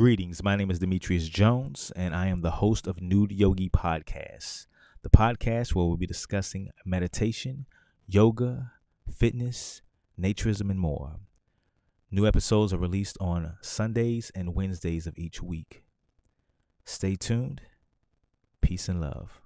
Greetings. My name is Demetrius Jones, and I am the host of Nude Yogi Podcast, the podcast where we'll be discussing meditation, yoga, fitness, naturism, and more. New episodes are released on Sundays and Wednesdays of each week. Stay tuned. Peace and love.